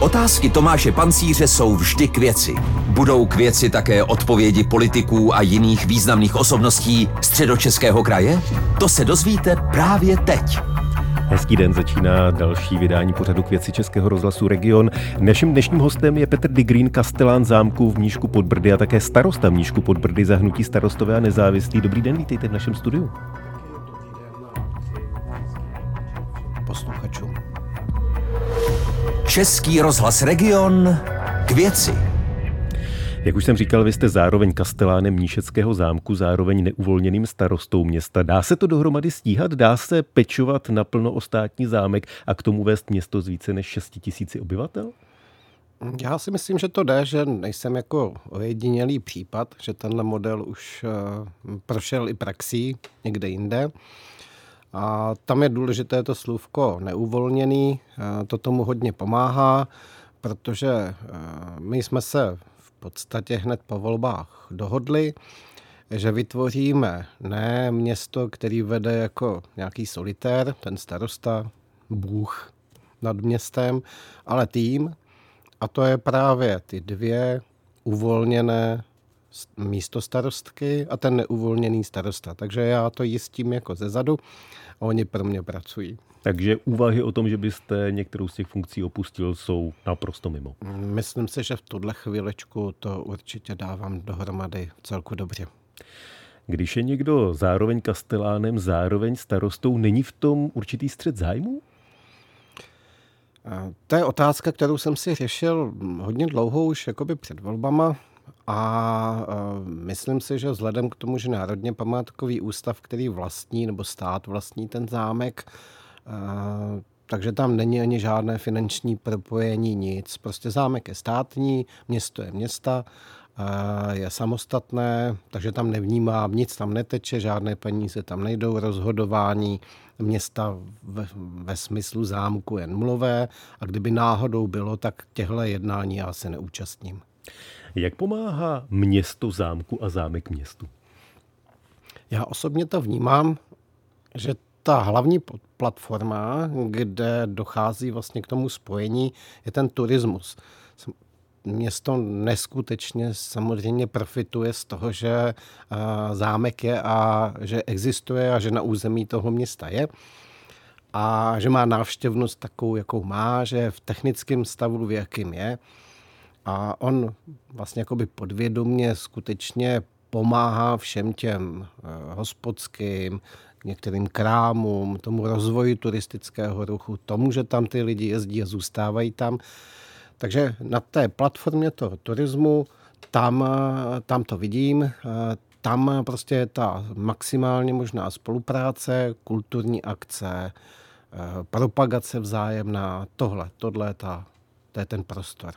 Otázky Tomáše Pancíře jsou vždy k věci. Budou k věci také odpovědi politiků a jiných významných osobností středočeského kraje? To se dozvíte právě teď. Hezký den, začíná další vydání pořadu k věci Českého rozhlasu Region. Naším dnešním hostem je Petr Digrín, kastelán zámku v Mníšku pod Brdy a také starosta Mníšku pod Brdy za hnutí starostové a nezávislí. Dobrý den, vítejte v našem studiu. Posluchačům. Český rozhlas Region k věci. Jak už jsem říkal, vy jste zároveň kastelánem Mníšeckého zámku, zároveň neuvolněným starostou města. Dá se to dohromady stíhat? Dá se pečovat naplno o státní zámek a k tomu vést město z více než 6 tisíci obyvatel? Já si myslím, že to jde, že nejsem jako ojedinělý případ, že tenhle model už uh, prošel i praxí někde jinde. A tam je důležité to slůvko neuvolněný, uh, to tomu hodně pomáhá, protože uh, my jsme se podstatě hned po volbách dohodli, že vytvoříme ne město, který vede jako nějaký solitér, ten starosta, bůh nad městem, ale tým. A to je právě ty dvě uvolněné místo starostky a ten neuvolněný starosta. Takže já to jistím jako zezadu a oni pro mě pracují. Takže úvahy o tom, že byste některou z těch funkcí opustil, jsou naprosto mimo. Myslím si, že v tuhle chvílečku to určitě dávám dohromady celku dobře. Když je někdo zároveň kastelánem, zároveň starostou, není v tom určitý střed zájmu? To je otázka, kterou jsem si řešil hodně dlouho už jakoby před volbama a myslím si, že vzhledem k tomu, že Národně památkový ústav, který vlastní nebo stát vlastní ten zámek, takže tam není ani žádné finanční propojení, nic. Prostě zámek je státní, město je města, je samostatné, takže tam nevnímám, nic tam neteče, žádné peníze tam nejdou, rozhodování města ve, ve smyslu zámku jen mluvé a kdyby náhodou bylo, tak těchto jednání já se neúčastním. Jak pomáhá město zámku a zámek městu? Já osobně to vnímám, že ta hlavní platforma, kde dochází vlastně k tomu spojení, je ten turismus. Město neskutečně samozřejmě profituje z toho, že zámek je a že existuje a že na území toho města je a že má návštěvnost takovou, jakou má, že v technickém stavu, v jakým je. A on vlastně jakoby podvědomně skutečně pomáhá všem těm eh, hospodským, některým krámům, tomu rozvoji turistického ruchu, tomu, že tam ty lidi jezdí a zůstávají tam. Takže na té platformě toho turismu tam, tam to vidím, tam prostě je ta maximálně možná spolupráce, kulturní akce, propagace vzájemná, tohle, tohle je, ta, to je ten prostor.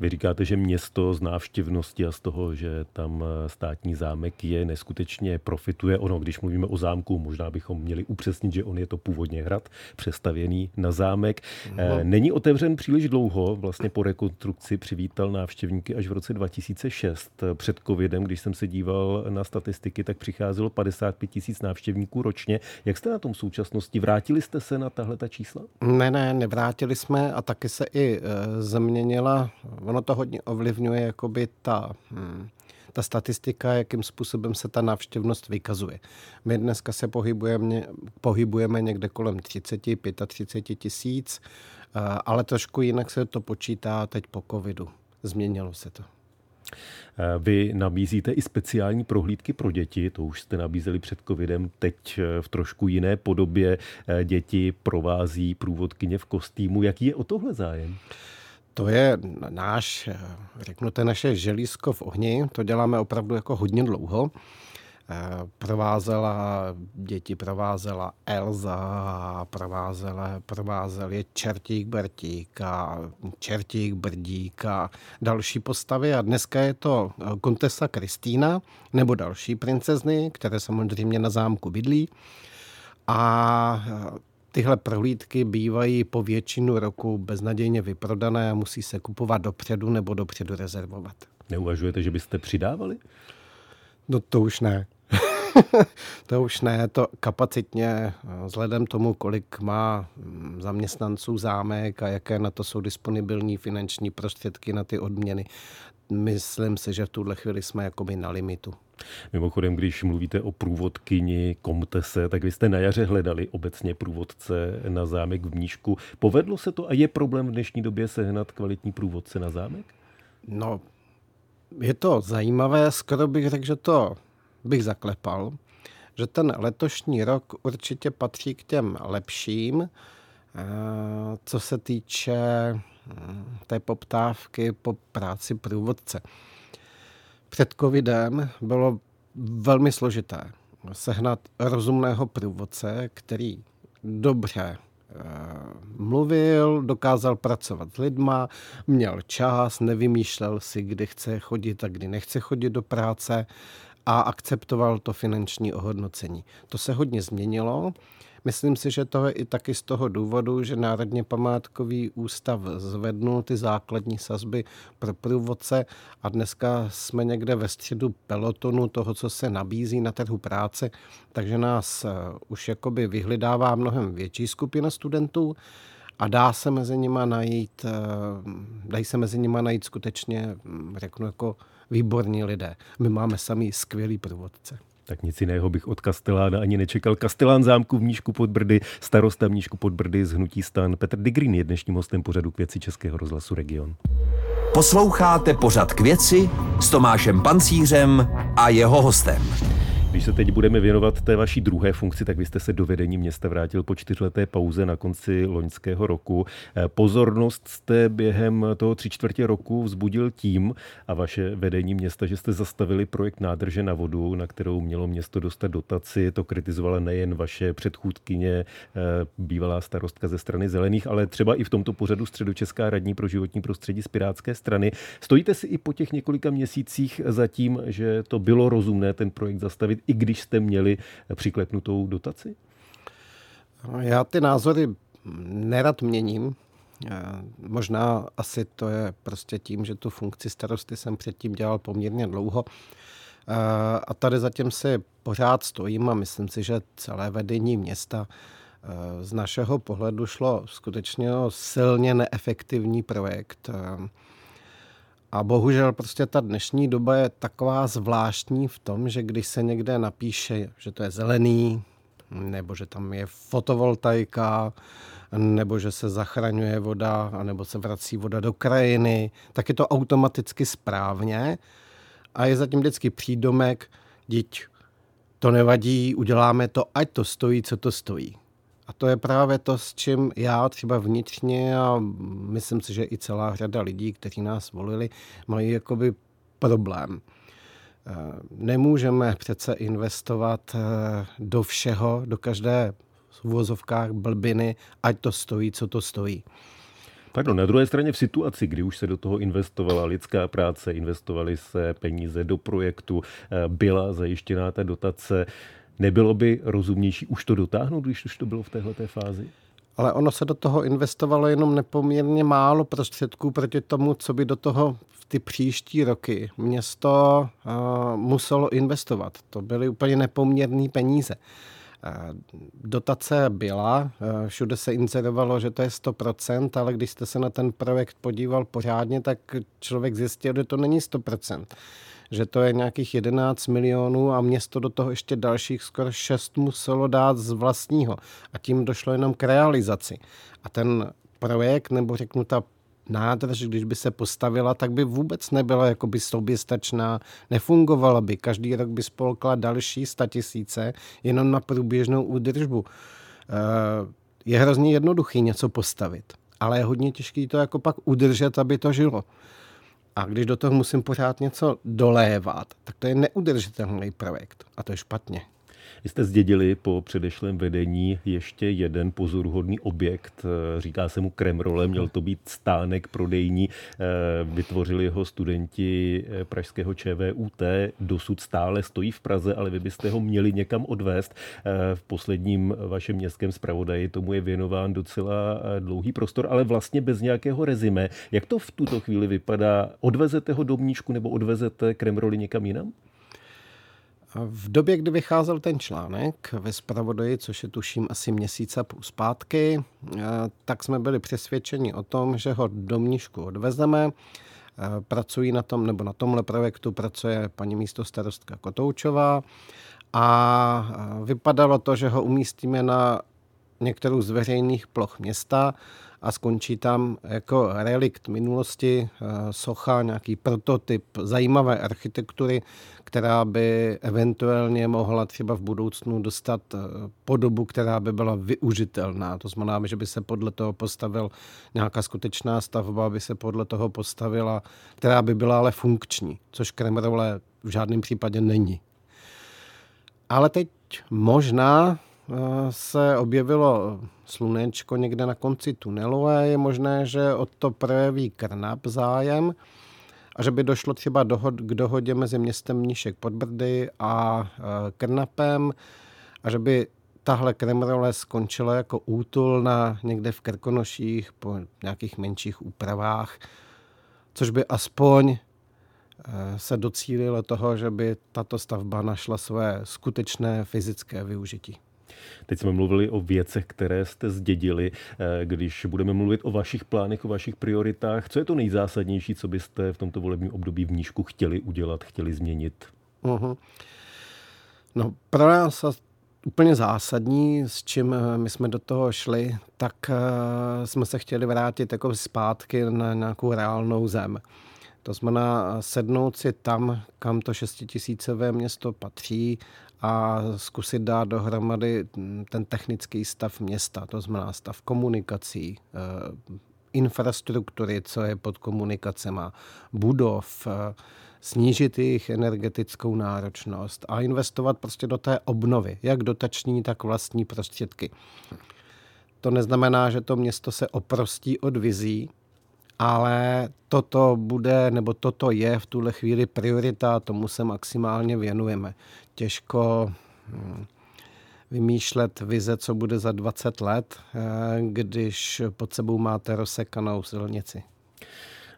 Vy říkáte, že město z návštěvnosti a z toho, že tam eh, státní zámek je, neskutečně profituje. Ono, když mluvíme o zámku, možná bychom měli upřesnit, že on je to původně hrad, přestavěný na zámek. No. Není otevřen příliš dlouho, vlastně po rekonstrukci přivítal návštěvníky až v roce 2006. Před covidem, když jsem se díval na statistiky, tak přicházelo 55 tisíc návštěvníků ročně. Jak jste na tom v současnosti? Vrátili jste se na tahle ta čísla? Ne, ne, nevrátili jsme a taky se i e, změnila ono to hodně ovlivňuje jakoby ta, hmm, ta statistika, jakým způsobem se ta návštěvnost vykazuje. My dneska se pohybujeme, pohybujeme někde kolem 30, 35 tisíc, ale trošku jinak se to počítá teď po covidu. Změnilo se to. Eh, vy nabízíte i speciální prohlídky pro děti, to už jste nabízeli před covidem, teď eh, v trošku jiné podobě děti provází průvodkyně v kostýmu. Jaký je o tohle zájem? To je náš, řeknu, to naše želízko v ohni. To děláme opravdu jako hodně dlouho. Eh, provázela děti, provázela Elza, provázela, provázel je Čertík Bertík a Čertík Brdík a další postavy. A dneska je to kontesa Kristýna nebo další princezny, které samozřejmě na zámku bydlí. A Tyhle prohlídky bývají po většinu roku beznadějně vyprodané a musí se kupovat dopředu nebo dopředu rezervovat. Neuvažujete, že byste přidávali? No to už ne. to už ne, to kapacitně, vzhledem tomu, kolik má mm, zaměstnanců zámek a jaké na to jsou disponibilní finanční prostředky na ty odměny, myslím si, že v tuhle chvíli jsme jakoby na limitu. Mimochodem, když mluvíte o průvodkyni Komtese, tak vy jste na jaře hledali obecně průvodce na zámek v Mníšku. Povedlo se to a je problém v dnešní době sehnat kvalitní průvodce na zámek? No, je to zajímavé, skoro bych řekl, že to bych zaklepal, že ten letošní rok určitě patří k těm lepším, eh, co se týče hm, té poptávky po práci průvodce. Před covidem bylo velmi složité sehnat rozumného průvodce, který dobře eh, mluvil, dokázal pracovat s lidma, měl čas, nevymýšlel si, kdy chce chodit a kdy nechce chodit do práce a akceptoval to finanční ohodnocení. To se hodně změnilo. Myslím si, že to je i taky z toho důvodu, že Národně památkový ústav zvednul ty základní sazby pro průvodce a dneska jsme někde ve středu pelotonu toho, co se nabízí na trhu práce, takže nás eh, už jakoby vyhledává mnohem větší skupina studentů a dá se mezi nima najít, eh, dají se mezi nima najít skutečně, hm, řeknu jako výborní lidé. My máme sami skvělý průvodce. Tak nic jiného bych od Kastelána ani nečekal. Kastelán zámku v Mníšku pod Brdy, starosta Mníšku pod Brdy z Hnutí stan. Petr Digrin je dnešním hostem pořadu k věci Českého rozhlasu Region. Posloucháte pořad k věci s Tomášem Pancířem a jeho hostem. Když se teď budeme věnovat té vaší druhé funkci, tak vy jste se do vedení města vrátil po čtyřleté pauze na konci loňského roku. Eh, pozornost jste během toho tři čtvrtě roku vzbudil tím a vaše vedení města, že jste zastavili projekt nádrže na vodu, na kterou mělo město dostat dotaci. To kritizovala nejen vaše předchůdkyně, eh, bývalá starostka ze strany zelených, ale třeba i v tomto pořadu středočeská radní pro životní prostředí z Pirátské strany. Stojíte si i po těch několika měsících za tím, že to bylo rozumné ten projekt zastavit, i když jste měli přiklepnutou dotaci? Já ty názory nerad měním. Možná asi to je prostě tím, že tu funkci starosty jsem předtím dělal poměrně dlouho. A tady zatím si pořád stojím a myslím si, že celé vedení města z našeho pohledu šlo skutečně silně neefektivní projekt. A bohužel prostě ta dnešní doba je taková zvláštní v tom, že když se někde napíše, že to je zelený, nebo že tam je fotovoltaika, nebo že se zachraňuje voda, nebo se vrací voda do krajiny, tak je to automaticky správně. A je zatím vždycky přídomek, díť to nevadí, uděláme to, ať to stojí, co to stojí. A to je právě to, s čím já třeba vnitřně a myslím si, že i celá řada lidí, kteří nás volili, mají jakoby problém. Eh, nemůžeme přece investovat eh, do všeho, do každé v uvozovkách blbiny, ať to stojí, co to stojí. Pardon, na druhé straně v situaci, kdy už se do toho investovala lidská práce, investovaly se peníze do projektu, eh, byla zajištěná ta dotace, Nebylo by rozumnější už to dotáhnout, když už to bylo v téhle fázi? Ale ono se do toho investovalo jenom nepoměrně málo prostředků proti tomu, co by do toho v ty příští roky město uh, muselo investovat. To byly úplně nepoměrné peníze. Dotace byla, všude se inzerovalo, že to je 100%, ale když jste se na ten projekt podíval pořádně, tak člověk zjistil, že to není 100% že to je nějakých 11 milionů a město do toho ještě dalších skoro 6 muselo dát z vlastního. A tím došlo jenom k realizaci. A ten projekt, nebo řeknu ta nádrž, když by se postavila, tak by vůbec nebyla jakoby soběstačná, nefungovala by. Každý rok by spolkla další statisíce jenom na průběžnou údržbu. Eh, je hrozně jednoduchý něco postavit, ale je hodně těžký to jako pak udržet, aby to žilo. A když do toho musím pořád něco dolévat, tak to je neudržitelný projekt. A to je špatně. Vy jste zdědili po předešlém vedení ještě jeden pozoruhodný objekt, eh, říká se mu Kremrole, měl to být stánek prodejní, eh, vytvořili ho studenti eh, pražského ČVUT, dosud stále stojí v Praze, ale vy byste ho měli někam odvést. V posledním vašem městském zpravodaji tomu je věnován docela dlouhý prostor, ale vlastně bez nějakého rezime. Jak to v tuto chvíli vypadá? Odvezete ho do nebo odvezete Kremroli někam jinam? V době, kdy vycházel ten článek ve Spravodaji, což je tuším asi měsíc a půl zpátky, eh, tak jsme byli přesvědčeni o tom, že ho do Mníšku odvezeme. Eh, pracují na tom, nebo na tomhle projektu pracuje paní místo starostka Kotoučová a vypadalo to, že ho umístíme na některou z veřejných ploch města a skončí tam jako relikt minulosti, eh, socha, nějaký prototyp zajímavé architektury, která by eventuálně mohla třeba v budoucnu dostat eh, podobu, která by byla využitelná. To znamená, že by se podle toho postavil nějaká skutečná stavba, by se podle toho postavila, která by byla ale funkční, což Kremrole v žádném případě není. Ale teď možná se objevilo slunečko někde na konci tunelu a je možné, že o to projeví Krnap zájem a že by došlo třeba dohod, k dohodě mezi městem Mníšek pod Brdy a e, Krnapem a že by tahle Kremrole skončila jako útul na někde v Krkonoších po nějakých menších úpravách, což by aspoň e, se docílilo toho, že by tato stavba našla své skutečné fyzické využití. Teď jsme mluvili o věcech, které jste zdědili. Eh, když budeme mluvit o vašich plánech, o vašich prioritách, co je to nejzásadnější, co byste v tomto volebním období v Nížku chtěli udělat, chtěli změnit? Uh-huh. No, pro nás úplně zásadní, s čím eh, my jsme do toho šli, tak uh, jsme se chtěli vrátit jako zpátky na nějakou reálnou zem. To znamená sednout si tam, kam to šestitisícové město patří a zkusit dát dohromady ten technický stav města, to znamená stav komunikací, eh, infrastruktury, co je pod komunikacema, budov, eh, snížit jejich energetickou náročnost a investovat prostě do té obnovy, jak dotační, tak vlastní prostředky. To neznamená, že to město se oprostí od vizí, ale toto bude, nebo toto je v tuhle chvíli priorita, tomu se maximálně věnujeme. Těžko hm, vymýšlet vize, co bude za 20 let, eh, když pod sebou máte rozsekanou silnici.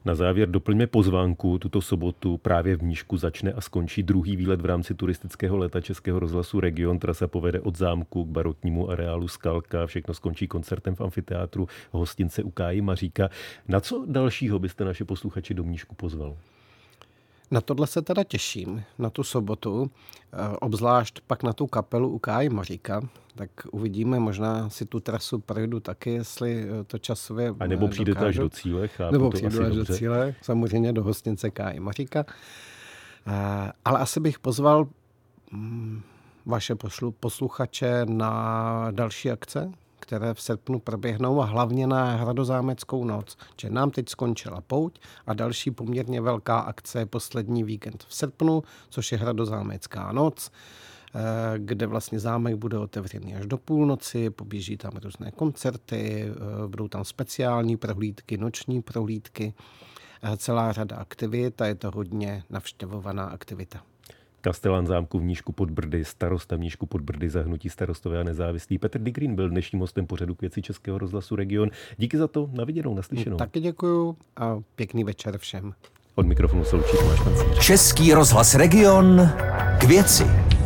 Na závěr doplňme pozvánku. Tuto sobotu právě v Mníšku začne a skončí druhý výlet v rámci turistického leta Českého rozhlasu Region. Trasa povede od zámku k baroknímu areálu Skalka. Všechno skončí koncertem v amfiteátru hostince u Káji Maříka. Na co dalšího byste naše posluchači do Mníšku pozval? Na tohle se teda těším, na tu sobotu, eh, obzvlášť pak na tu kapelu u Káji Maříka, tak uvidíme, možná si tu trasu projdu taky, jestli eh, to časově A nebo přijdete až do cíle, chápu Nebo přijdu až dobře. do cíle, samozřejmě do hostince Káji Maříka. Eh, ale asi bych pozval mm, vaše posluchače na další akce, které v srpnu proběhnou a hlavně na Hradozámeckou noc. Že nám teď skončila pouť a další poměrně velká akce je poslední víkend v srpnu, což je Hradozámecká noc eh, kde vlastně zámek bude otevřený až do půlnoci, poběží tam různé koncerty, eh, budou tam speciální prohlídky, noční prohlídky, celá řada aktivit a je to hodně navštěvovaná aktivita. Kastelán zámku v Nížku pod Brdy, starosta v Nížku pod Brdy, zahnutí starostové a nezávislí. Petr Digrin byl dnešním hostem pořadu k věci Českého rozhlasu Region. Díky za to, na viděnou, naslyšenou. Taky děkuju a pěkný večer všem. Od mikrofonu se loučí Tomáš Český rozhlas Region k věci.